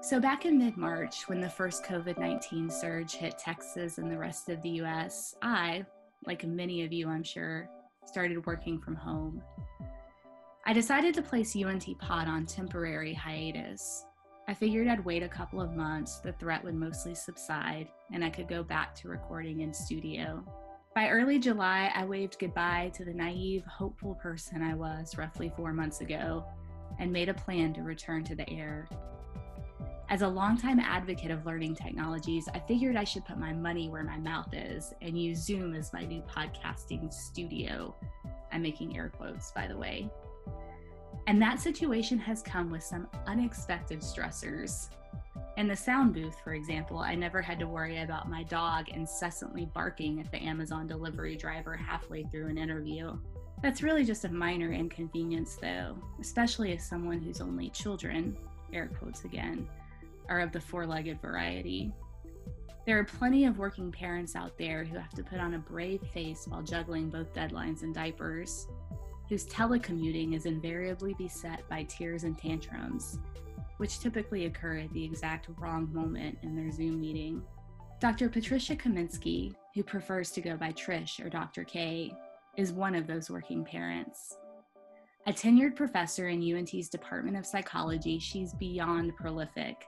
So, back in mid March, when the first COVID 19 surge hit Texas and the rest of the US, I, like many of you, I'm sure, started working from home. I decided to place UNT Pod on temporary hiatus. I figured I'd wait a couple of months, the threat would mostly subside, and I could go back to recording in studio. By early July, I waved goodbye to the naive, hopeful person I was roughly four months ago and made a plan to return to the air. As a longtime advocate of learning technologies, I figured I should put my money where my mouth is and use Zoom as my new podcasting studio. I'm making air quotes, by the way. And that situation has come with some unexpected stressors. In the sound booth, for example, I never had to worry about my dog incessantly barking at the Amazon delivery driver halfway through an interview. That's really just a minor inconvenience, though, especially as someone whose only children, air quotes again, are of the four legged variety. There are plenty of working parents out there who have to put on a brave face while juggling both deadlines and diapers, whose telecommuting is invariably beset by tears and tantrums, which typically occur at the exact wrong moment in their Zoom meeting. Dr. Patricia Kaminski, who prefers to go by Trish or Dr. K, is one of those working parents. A tenured professor in UNT's Department of Psychology, she's beyond prolific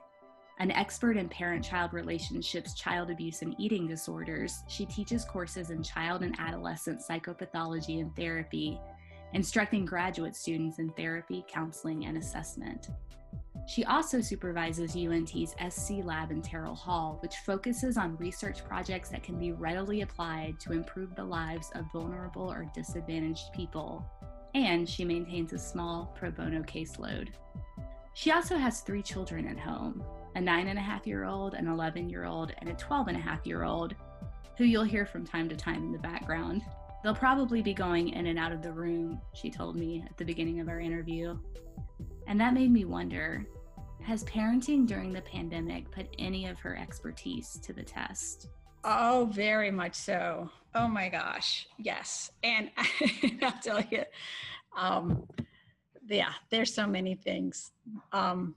an expert in parent child relationships, child abuse, and eating disorders, she teaches courses in child and adolescent psychopathology and therapy, instructing graduate students in therapy, counseling, and assessment. She also supervises UNT's SC Lab in Terrill Hall, which focuses on research projects that can be readily applied to improve the lives of vulnerable or disadvantaged people. And she maintains a small pro bono caseload. She also has three children at home a nine and a half year old, an 11 year old, and a 12 and a half year old, who you'll hear from time to time in the background. They'll probably be going in and out of the room, she told me at the beginning of our interview. And that made me wonder has parenting during the pandemic put any of her expertise to the test? Oh, very much so. Oh my gosh, yes. And I'll tell you, um, yeah, there's so many things. Um,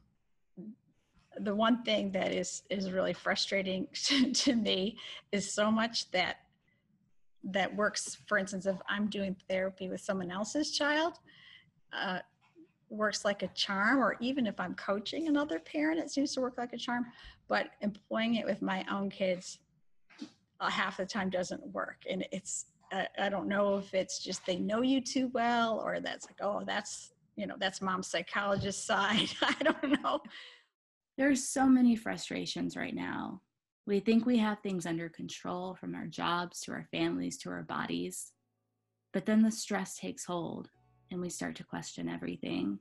the one thing that is is really frustrating to, me is so much that that works for instance if i'm doing therapy with someone else's child uh, works like a charm or even if i'm coaching another parent it seems to work like a charm but employing it with my own kids uh, half the time doesn't work and it's uh, i don't know if it's just they know you too well or that's like oh that's you know that's mom's psychologist side i don't know there's so many frustrations right now. We think we have things under control from our jobs to our families to our bodies. But then the stress takes hold and we start to question everything.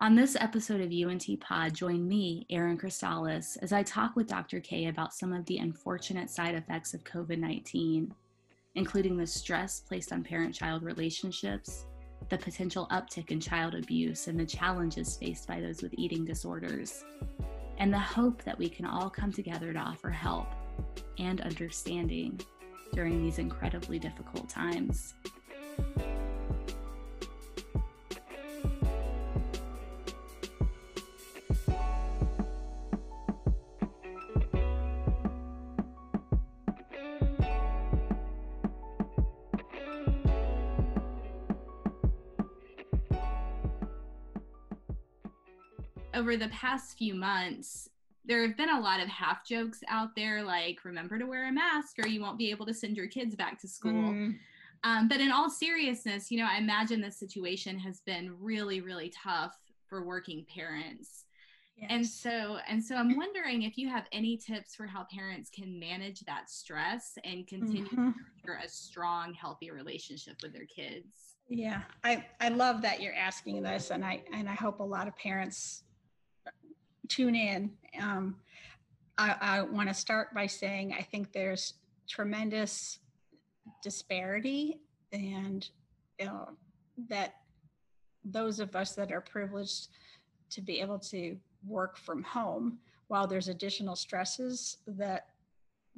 On this episode of UNT Pod, join me, Erin Cristales, as I talk with Dr. K about some of the unfortunate side effects of COVID 19, including the stress placed on parent child relationships, the potential uptick in child abuse, and the challenges faced by those with eating disorders and the hope that we can all come together to offer help and understanding during these incredibly difficult times. Over the past few months, there have been a lot of half jokes out there, like remember to wear a mask or you won't be able to send your kids back to school. Mm. Um, but in all seriousness, you know, I imagine the situation has been really, really tough for working parents. Yes. And so, and so I'm wondering if you have any tips for how parents can manage that stress and continue mm-hmm. to a strong, healthy relationship with their kids. Yeah, I, I love that you're asking this, and I and I hope a lot of parents tune in, um, I, I want to start by saying I think there's tremendous disparity and uh, that those of us that are privileged to be able to work from home while there's additional stresses that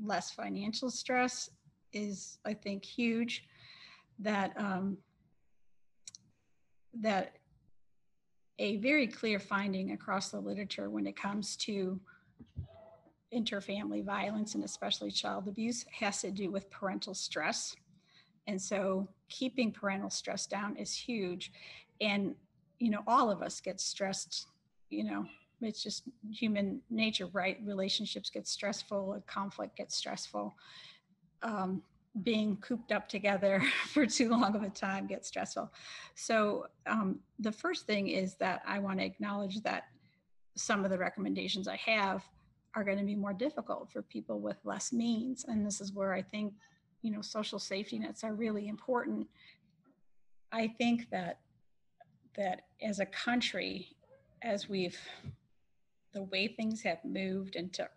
less financial stress is i think huge that um, that a very clear finding across the literature when it comes to interfamily violence and especially child abuse has to do with parental stress. And so keeping parental stress down is huge. And, you know, all of us get stressed, you know, it's just human nature, right? Relationships get stressful, conflict gets stressful. Um, being cooped up together for too long of a time gets stressful. So, um, the first thing is that I want to acknowledge that some of the recommendations I have are going to be more difficult for people with less means. And this is where I think, you know, social safety nets are really important. I think that that as a country, as we've the way things have moved into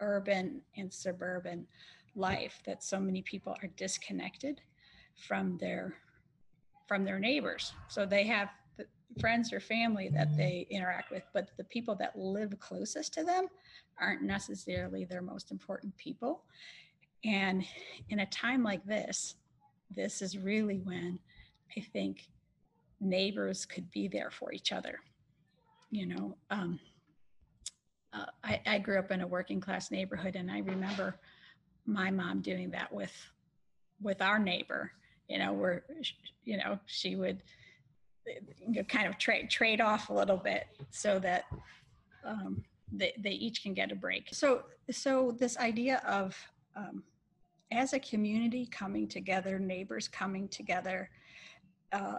urban and suburban life, that so many people are disconnected from their from their neighbors. So they have friends or family that they interact with, but the people that live closest to them aren't necessarily their most important people. And in a time like this, this is really when I think neighbors could be there for each other. You know, um, uh, I, I grew up in a working class neighborhood, and I remember my mom doing that with with our neighbor. You know, where you know she would kind of trade trade off a little bit so that um, they, they each can get a break. So so this idea of um, as a community coming together, neighbors coming together, uh,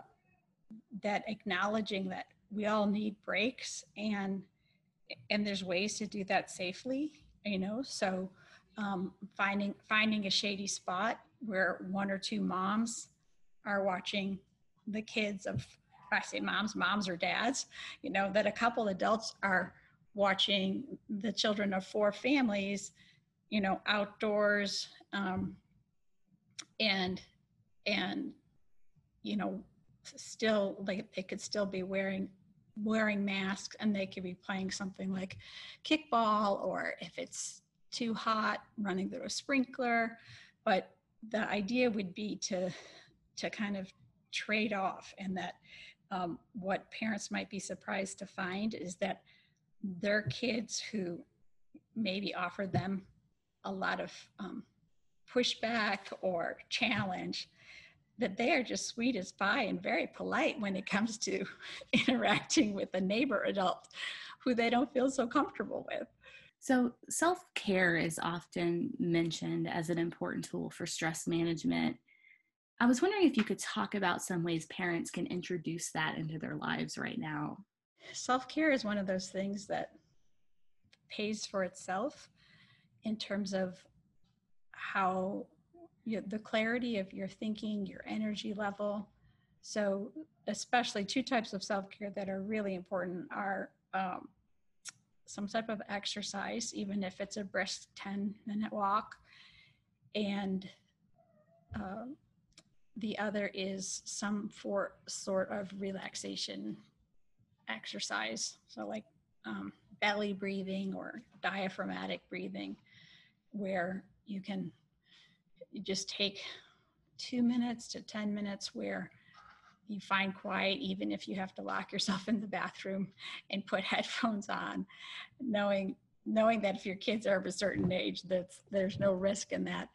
that acknowledging that we all need breaks and and there's ways to do that safely, you know. So um, finding finding a shady spot where one or two moms are watching the kids of I say moms, moms or dads, you know, that a couple adults are watching the children of four families, you know, outdoors, um, and and you know, still like they could still be wearing wearing masks and they could be playing something like kickball or if it's too hot running through a sprinkler but the idea would be to to kind of trade off and that um, what parents might be surprised to find is that their kids who maybe offer them a lot of um, pushback or challenge that they are just sweet as pie and very polite when it comes to interacting with a neighbor adult who they don't feel so comfortable with. So, self care is often mentioned as an important tool for stress management. I was wondering if you could talk about some ways parents can introduce that into their lives right now. Self care is one of those things that pays for itself in terms of how you, the clarity of your thinking, your energy level. So, especially two types of self care that are really important are um, some type of exercise, even if it's a brisk 10 minute walk, and uh, the other is some for sort of relaxation exercise. So, like um, belly breathing or diaphragmatic breathing, where you can just take two minutes to 10 minutes where you find quiet, even if you have to lock yourself in the bathroom and put headphones on, knowing knowing that if your kids are of a certain age, that there's no risk in that.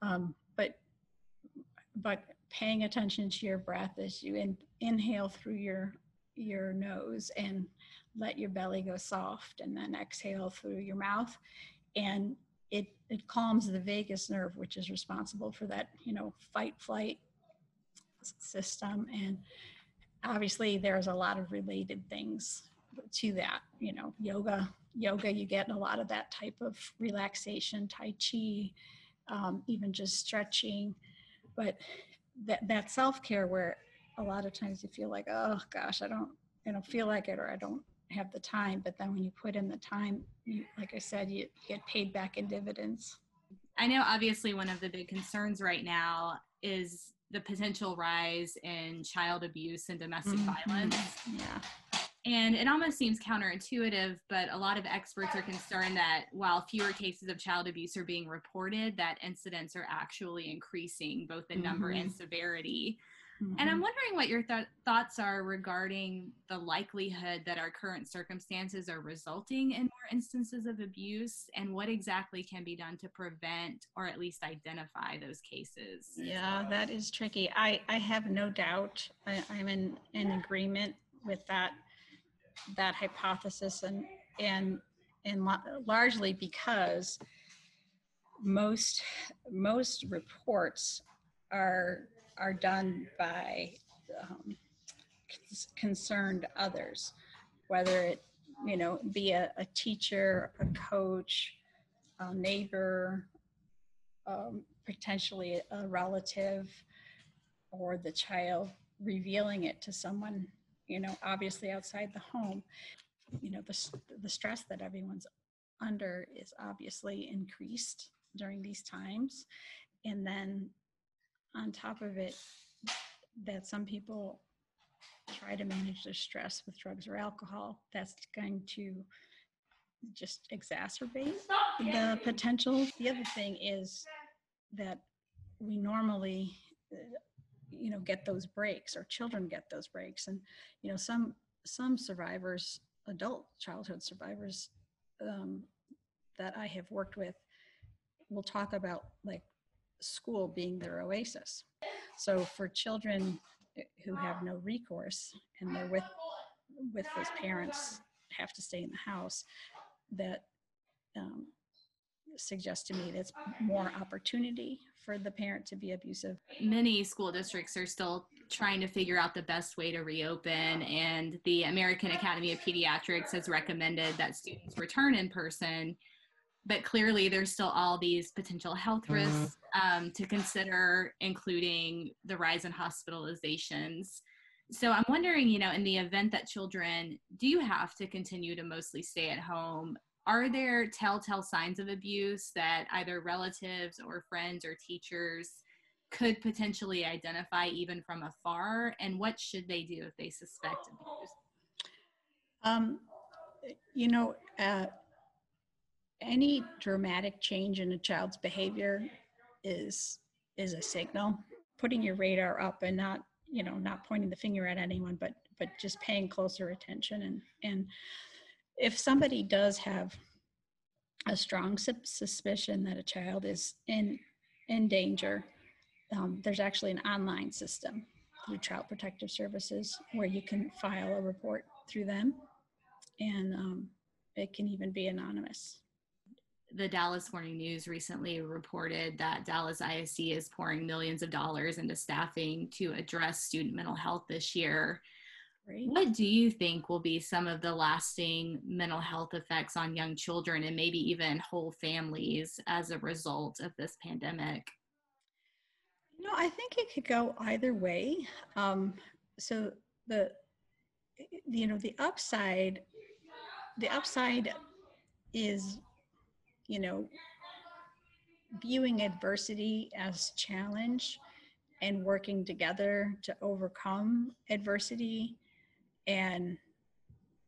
Um, but but paying attention to your breath as you in, inhale through your your nose and let your belly go soft and then exhale through your mouth and it it calms the vagus nerve which is responsible for that you know fight flight system and obviously there's a lot of related things to that you know yoga yoga you get a lot of that type of relaxation tai chi um, even just stretching. But that that self-care where a lot of times you feel like oh gosh i don't i don't feel like it or i don't have the time but then when you put in the time you, like i said you get paid back in dividends. I know obviously one of the big concerns right now is the potential rise in child abuse and domestic mm-hmm. violence yeah and it almost seems counterintuitive, but a lot of experts are concerned that while fewer cases of child abuse are being reported, that incidents are actually increasing, both in number mm-hmm. and severity. And I'm mm-hmm. wondering what your th- thoughts are regarding the likelihood that our current circumstances are resulting in more instances of abuse and what exactly can be done to prevent or at least identify those cases. Yeah, that is tricky. I, I have no doubt. I, I'm in, in agreement with that that hypothesis and and and largely because most most reports are are done by um, concerned others, whether it you know be a, a teacher, a coach, a neighbor, um, potentially a relative, or the child revealing it to someone you know obviously outside the home. You know the the stress that everyone's under is obviously increased during these times, and then on top of it that some people try to manage their stress with drugs or alcohol, that's going to just exacerbate the potential. The other thing is that we normally, you know, get those breaks, or children get those breaks, and you know, some some survivors, adult childhood survivors, um, that I have worked with, will talk about like school being their oasis. So for children who have no recourse and they're with with those parents have to stay in the house, that um, suggests to me that's more opportunity for the parent to be abusive. Many school districts are still trying to figure out the best way to reopen, and the American Academy of Pediatrics has recommended that students return in person but clearly there's still all these potential health mm-hmm. risks um, to consider, including the rise in hospitalizations. So I'm wondering, you know, in the event that children do have to continue to mostly stay at home, are there telltale signs of abuse that either relatives or friends or teachers could potentially identify even from afar? And what should they do if they suspect abuse? Um, you know, uh, any dramatic change in a child's behavior is is a signal. Putting your radar up and not you know not pointing the finger at anyone but but just paying closer attention. And and if somebody does have a strong suspicion that a child is in in danger um, there's actually an online system through child protective services where you can file a report through them. And um, it can even be anonymous the Dallas Morning News recently reported that Dallas ISD is pouring millions of dollars into staffing to address student mental health this year. Great. What do you think will be some of the lasting mental health effects on young children and maybe even whole families as a result of this pandemic? You know, I think it could go either way. Um, so the you know the upside the upside is you know, viewing adversity as challenge and working together to overcome adversity. And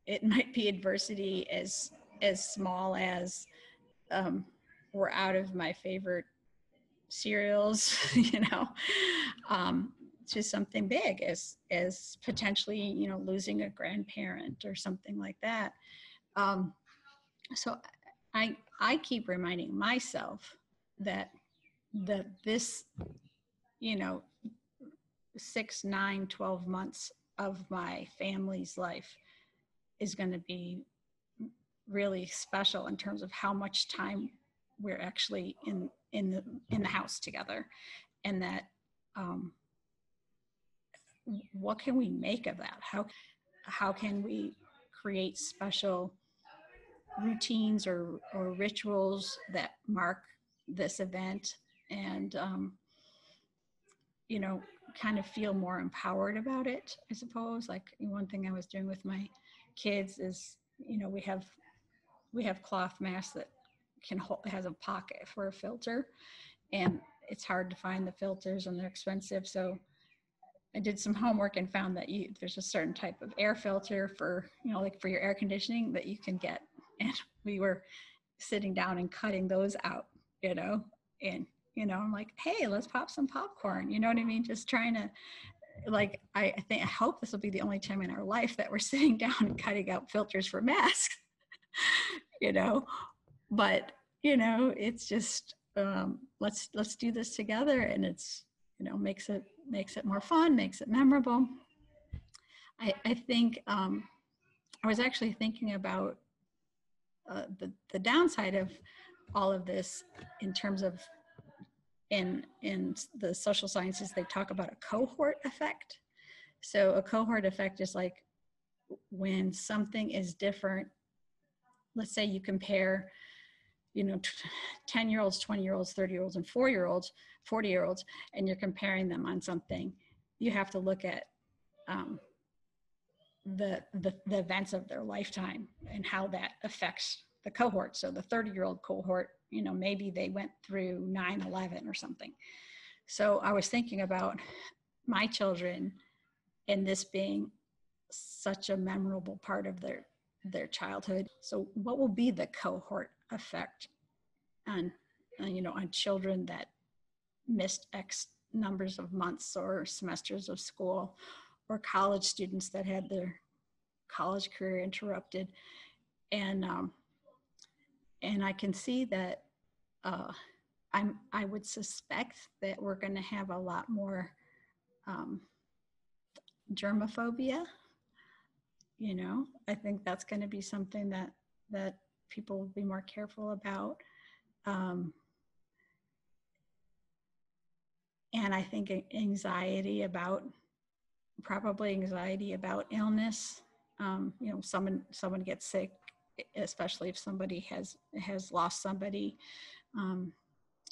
it might be adversity as as small as um, we're out of my favorite cereals you know um, to something big as as potentially you know losing a grandparent or something like that. Um, so I I keep reminding myself that that this, you know, six, nine, 12 months of my family's life is going to be really special in terms of how much time we're actually in in the in the house together. And that um, what can we make of that? How how can we create special routines or, or rituals that mark this event and um, you know kind of feel more empowered about it i suppose. Like one thing i was doing with my kids is you know we have we have cloth masks that can hold has a pocket for a filter and it's hard to find the filters and they're expensive. So I did some homework and found that you there's a certain type of air filter for you know like for your air conditioning that you can get and we were sitting down and cutting those out, you know, and you know, I'm like, hey, let's pop some popcorn. You know what I mean? Just trying to like I, think I hope this will be the only time in our life that we're sitting down and cutting out filters for masks. you know, but you know, it's just um, let's let's do this together, and it's you know makes it makes it more fun, makes it memorable. I I think um, I was actually thinking about uh, the the downside of all of this in terms of in in the social sciences they talk about a cohort effect. So a cohort effect is like when something is different. Let's say you compare you know 10 year olds 20 year olds 30 year olds and 4 year olds 40 year olds and you're comparing them on something you have to look at um, the, the the events of their lifetime and how that affects the cohort. So the 30 year old cohort you know maybe they went through 9-11 or something. So i was thinking about my children and this being such a memorable part of their their childhood. So what will be the cohort effect on you know on children that missed x numbers of months or semesters of school or college students that had their college career interrupted and um, and I can see that uh, I'm, I would suspect that we're going to have a lot more um, germophobia. You know, I think that's going to be something that that people will be more careful about. Um, and I think anxiety about probably anxiety about illness. Um, you know, someone someone gets sick especially if somebody has has lost somebody um,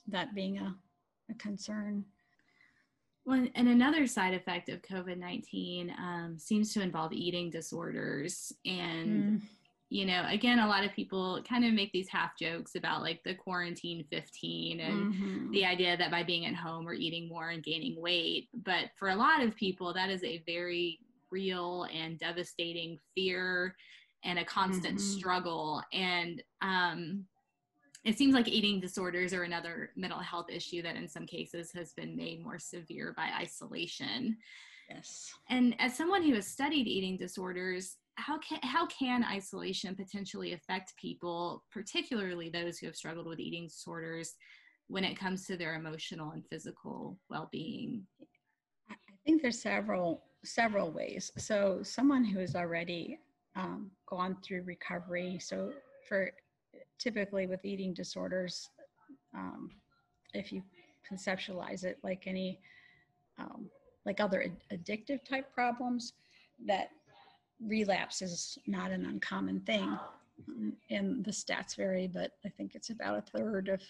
that being a, a concern well, and another side effect of COVID 19 um, seems to involve eating disorders. And, mm. You know, again, a lot of people kind of make these half jokes about like the quarantine 15 and mm-hmm. the idea that by being at home we're eating more and gaining weight. But for a lot of people, that is a very real and devastating fear and a constant mm-hmm. struggle. And um, it seems like eating disorders are another mental health issue that in some cases has been made more severe by isolation. Yes. And as someone who has studied eating disorders, how can how can isolation potentially affect people, particularly those who have struggled with eating disorders, when it comes to their emotional and physical well-being? I think there's several several ways. So someone who is already um, gone through recovery. So for typically with eating disorders, um, if you conceptualize it like any um, like other ad- addictive type problems, that relapse is not an uncommon thing. And the stats vary, but I think it's about a third of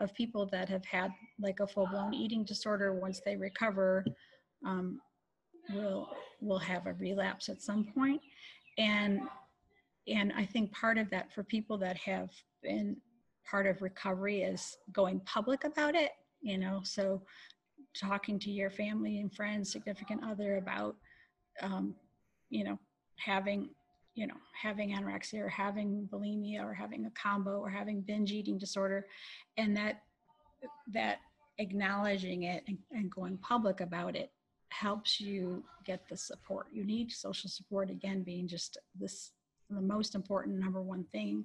of people that have had like a full blown eating disorder once they recover um, will will have a relapse at some point and and i think part of that for people that have been part of recovery is going public about it you know so talking to your family and friends significant other about um, you know having you know having anorexia or having bulimia or having a combo or having binge eating disorder and that that acknowledging it and, and going public about it helps you get the support. You need social support again being just this the most important number one thing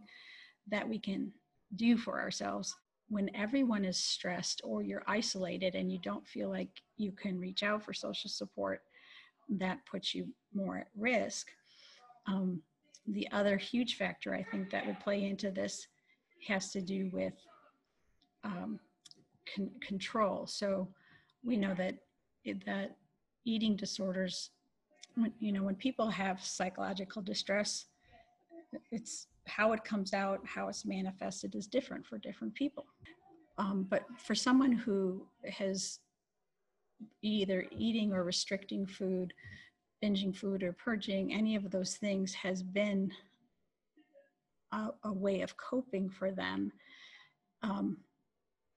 that we can do for ourselves. When everyone is stressed or you're isolated and you don't feel like you can reach out for social support that puts you more at risk um, the other huge factor i think that would play into this has to do with um, con- control. So we know that that eating disorders when you know when people have psychological distress it's how it comes out how it's manifested is different for different people. Um, but for someone who has either eating or restricting food binging food or purging any of those things has been a, a way of coping for them. Um,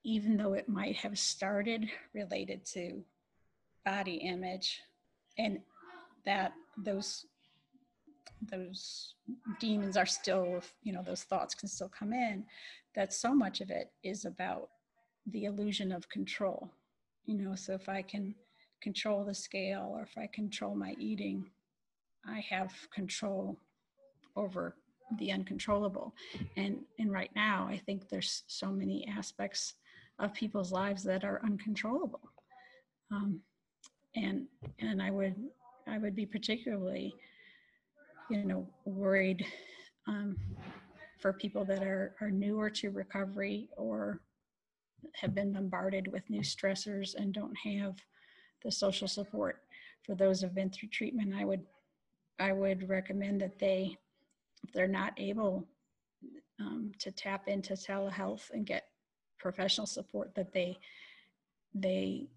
even though it might have started related to body image and that those those demons are still you know those thoughts can still come in that so much of it is about the illusion of control. You know so if i can control the scale or if I control my eating, I have control over the uncontrollable. And and right now, I think there's so many aspects of people's lives that are uncontrollable. Um, and and I would I would be particularly, you know, worried um, for people that are are newer to recovery or have been bombarded with new stressors and don't have the social support for those who've been through treatment. I would I would recommend that they, if they're not able um, to tap into telehealth and get professional support, that they they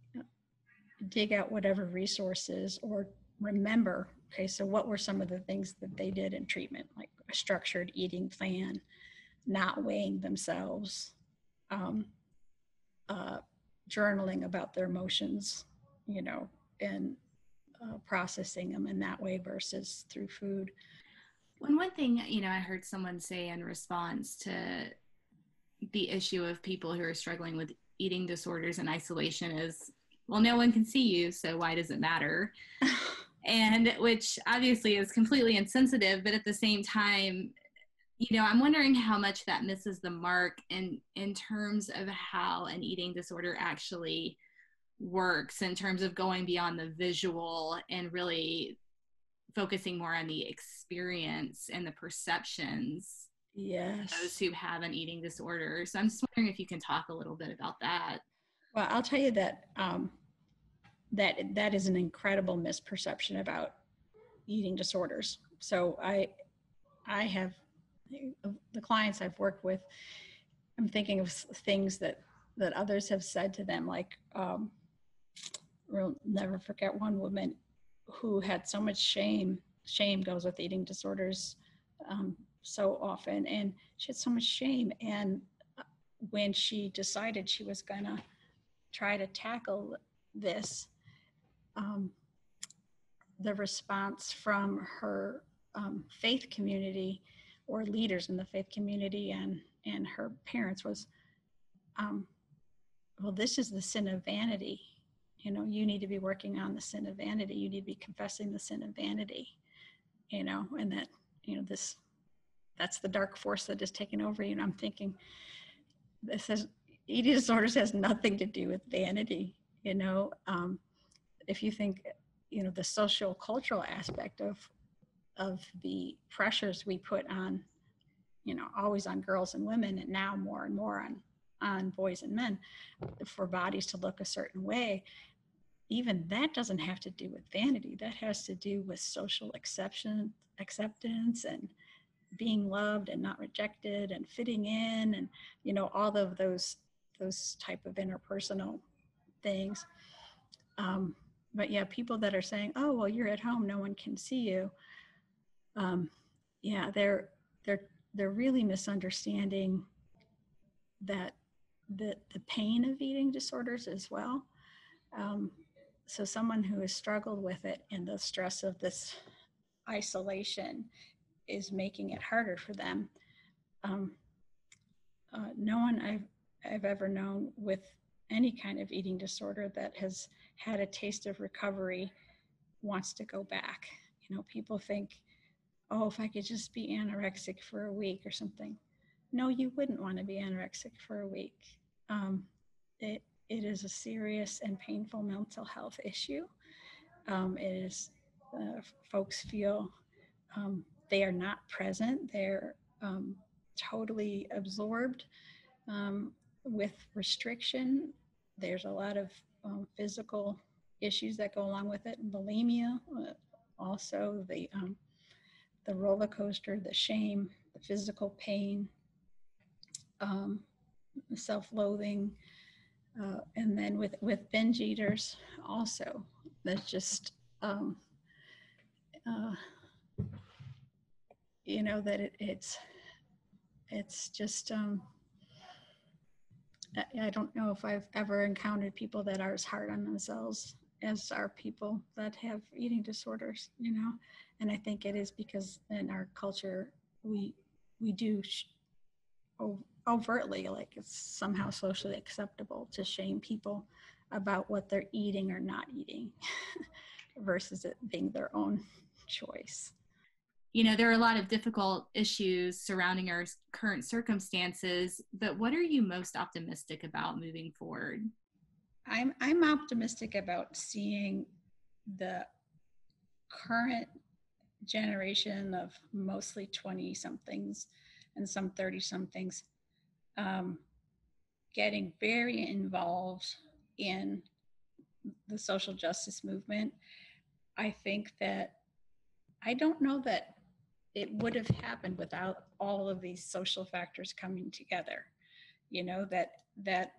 dig out whatever resources or remember. Okay, so what were some of the things that they did in treatment, like a structured eating plan, not weighing themselves, um, uh, journaling about their emotions, you know, and uh, processing them in that way versus through food. One one thing you know, I heard someone say in response to the issue of people who are struggling with eating disorders and isolation is, well, no one can see you, so why does it matter? and which obviously is completely insensitive, but at the same time, you know, I'm wondering how much that misses the mark in in terms of how an eating disorder actually works in terms of going beyond the visual and really focusing more on the experience and the perceptions yes those who have an eating disorder. So i'm just wondering if you can talk a little bit about that. Well i'll tell you that um, that that is an incredible misperception about eating disorders. So i i have the clients i've worked with i'm thinking of things that that others have said to them like um, will never forget one woman who had so much shame. Shame goes with eating disorders um, so often, and she had so much shame. And uh, when she decided she was going to try to tackle this, um, the response from her um, faith community or leaders in the faith community and and her parents was, um, well, this is the sin of vanity you know you need to be working on the sin of vanity. You need to be confessing the sin of vanity you know and that you know this that's the dark force that is taking over you. And i'm thinking this has eating disorders has nothing to do with vanity you know? Um, if you think you know the social cultural aspect of of the pressures we put on you know always on girls and women and now more and more on on boys and men for bodies to look a certain way even that doesn't have to do with vanity. That has to do with social acceptance acceptance and being loved and not rejected and fitting in and you know all of those those type of interpersonal things. Um, but yeah people that are saying oh well you're at home. No one can see you. Um, yeah they're they're they're really misunderstanding that the the pain of eating disorders as well. Um, so someone who has struggled with it and the stress of this isolation is making it harder for them. Um, uh, no one I've, I've ever known with any kind of eating disorder that has had a taste of recovery wants to go back. You know, people think, oh, if I could just be anorexic for a week or something. No, you wouldn't want to be anorexic for a week. Um, it, it is a serious and painful mental health issue. Um, it is, uh, folks feel um, they are not present, they're um, totally absorbed um, with restriction. There's a lot of um, physical issues that go along with it, bulimia, uh, also the, um, the roller coaster, the shame, the physical pain, self loathing. Uh, and then with, with binge eaters also, that's just, um, uh, you know, that it, it's, it's just, um, I, don't know if I've ever encountered people that are as hard on themselves as are people that have eating disorders, you know, and I think it is because in our culture we we do sh- overtly like it's somehow socially acceptable to shame people about what they're eating or not eating versus it being their own choice. You know, there are a lot of difficult issues surrounding our current circumstances, but what are you most optimistic about moving forward? I'm I'm optimistic about seeing the current generation of mostly 20 somethings and some 30 somethings um, getting very involved in the social justice movement. I think that I don't know that it would have happened without all of these social factors coming together. You know that that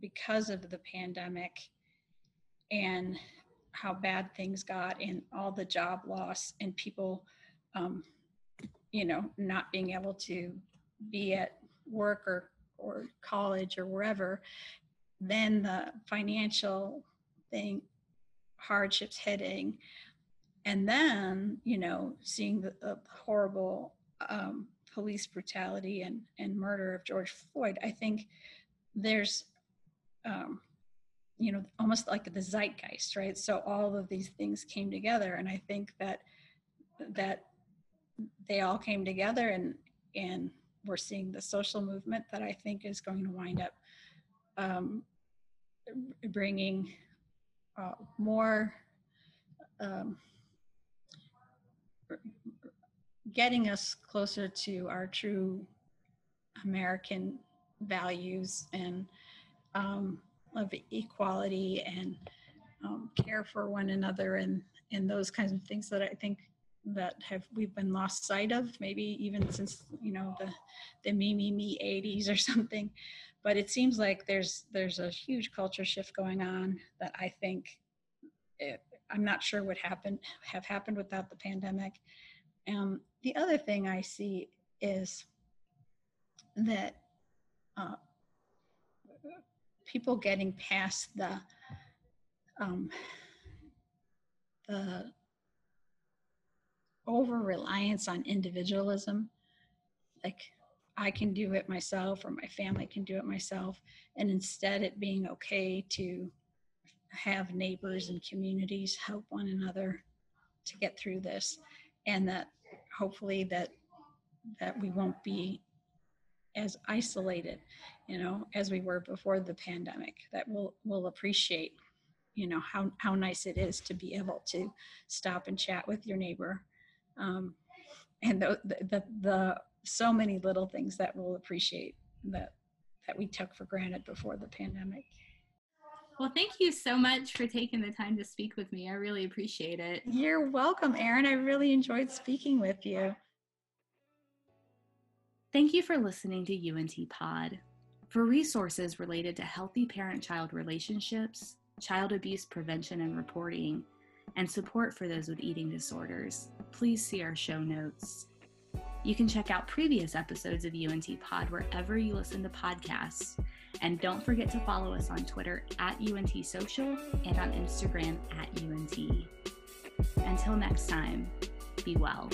because of the pandemic and how bad things got and all the job loss and people um, you know not being able to be at work or or college or wherever then the financial thing hardships hitting. And then you know seeing the, the horrible um, police brutality and, and murder of george floyd i think there's um, you know almost like the zeitgeist right? So all of these things came together and i think that that they all came together and and we're seeing the social movement that i think is going to wind up um, bringing uh, more um, getting us closer to our true american values and um, of equality and um, care for one another and and those kinds of things that I think that have we've been lost sight of maybe even since you know the the me me me 80s or something but it seems like there's there's a huge culture shift going on that I think it, I'm not sure would happen have happened without the pandemic. Um, the other thing I see is that uh, people getting past the um, the over reliance on individualism. Like i can do it myself or my family can do it myself and instead it being okay to have neighbors and communities help one another to get through this and that hopefully that that we won't be as isolated you know as we were before the pandemic that we'll will appreciate you know how how nice it is to be able to stop and chat with your neighbor um, and the, the the so many little things that we'll appreciate that that we took for granted before the pandemic well, thank you so much for taking the time to speak with me. I really appreciate it. You're welcome, Erin. I really enjoyed speaking with you. Thank you for listening to UNT Pod. For resources related to healthy parent child relationships, child abuse prevention and reporting, and support for those with eating disorders, please see our show notes. You can check out previous episodes of UNT Pod wherever you listen to podcasts. And don't forget to follow us on Twitter at UNT Social and on Instagram at UNT. Until next time, be well.